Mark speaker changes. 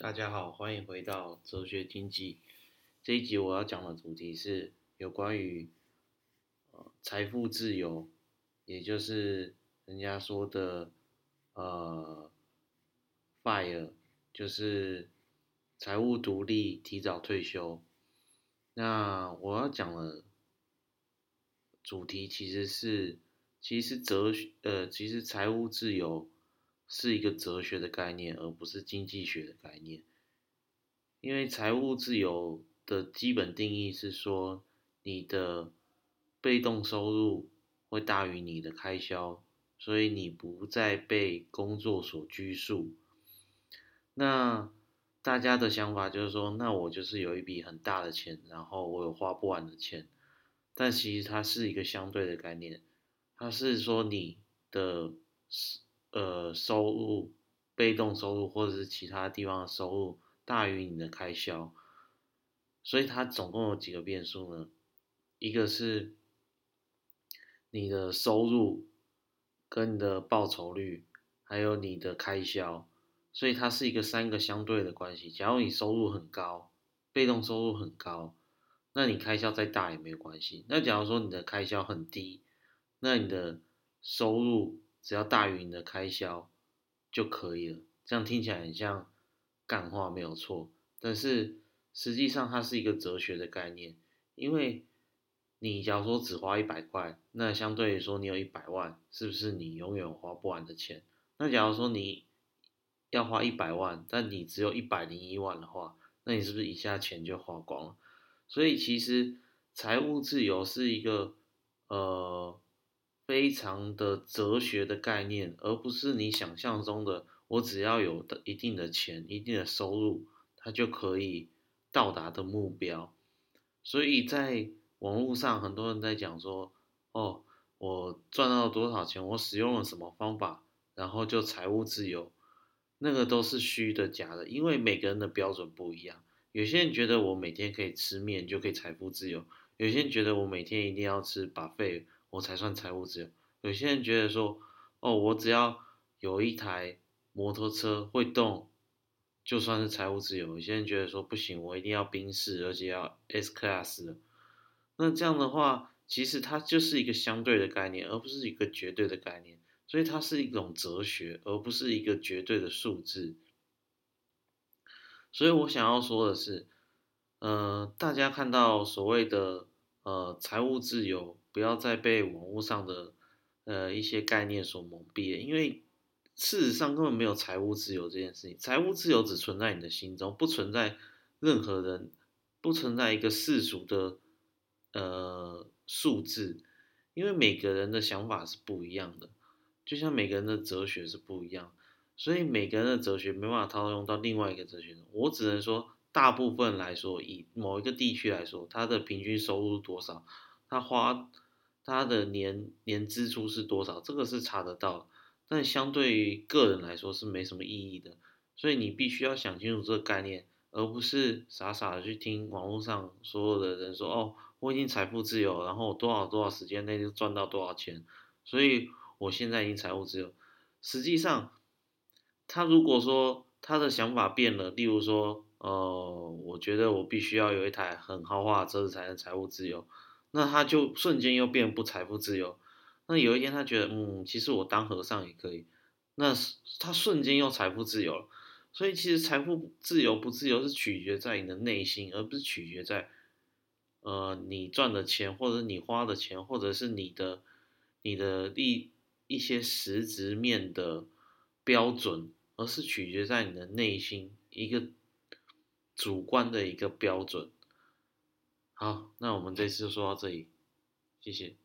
Speaker 1: 大家好，欢迎回到哲学经济。这一集我要讲的主题是有关于呃财富自由，也就是人家说的呃 FIRE，就是财务独立、提早退休。那我要讲的主题其实是，其实哲学呃，其实财务自由。是一个哲学的概念，而不是经济学的概念。因为财务自由的基本定义是说，你的被动收入会大于你的开销，所以你不再被工作所拘束。那大家的想法就是说，那我就是有一笔很大的钱，然后我有花不完的钱。但其实它是一个相对的概念，它是说你的。呃，收入、被动收入或者是其他地方的收入大于你的开销，所以它总共有几个变数呢？一个是你的收入跟你的报酬率，还有你的开销，所以它是一个三个相对的关系。假如你收入很高，被动收入很高，那你开销再大也没有关系。那假如说你的开销很低，那你的收入。只要大于你的开销就可以了，这样听起来很像干话，没有错。但是实际上它是一个哲学的概念，因为你假如说只花一百块，那相对于说你有一百万，是不是你永远花不完的钱？那假如说你要花一百万，但你只有一百零一万的话，那你是不是一下钱就花光了？所以其实财务自由是一个呃。非常的哲学的概念，而不是你想象中的，我只要有的一定的钱、一定的收入，它就可以到达的目标。所以在网络上，很多人在讲说，哦，我赚到多少钱，我使用了什么方法，然后就财务自由，那个都是虚的、假的，因为每个人的标准不一样。有些人觉得我每天可以吃面就可以财富自由，有些人觉得我每天一定要吃 buffet。我才算财务自由。有些人觉得说，哦，我只要有一台摩托车会动，就算是财务自由。有些人觉得说，不行，我一定要宾士，而且要 S Class 的。那这样的话，其实它就是一个相对的概念，而不是一个绝对的概念。所以它是一种哲学，而不是一个绝对的数字。所以我想要说的是，呃，大家看到所谓的呃财务自由。不要再被网络上的呃一些概念所蒙蔽了，因为事实上根本没有财务自由这件事情。财务自由只存在你的心中，不存在任何人，不存在一个世俗的呃数字，因为每个人的想法是不一样的，就像每个人的哲学是不一样，所以每个人的哲学没办法套用到另外一个哲学中。我只能说，大部分来说，以某一个地区来说，它的平均收入多少，他花。他的年年支出是多少？这个是查得到，但相对于个人来说是没什么意义的。所以你必须要想清楚这个概念，而不是傻傻的去听网络上所有的人说：“哦，我已经财富自由，然后多少多少时间内就赚到多少钱，所以我现在已经财务自由。”实际上，他如果说他的想法变了，例如说，呃，我觉得我必须要有一台很豪华的车子才能财务自由。那他就瞬间又变不财富自由。那有一天他觉得，嗯，其实我当和尚也可以。那他瞬间又财富自由了。所以其实财富自由不自由是取决在你的内心，而不是取决在，呃，你赚的钱，或者你花的钱，或者是你的你的一一些实质面的标准，而是取决在你的内心一个主观的一个标准。好，那我们这次就说到这里，谢谢。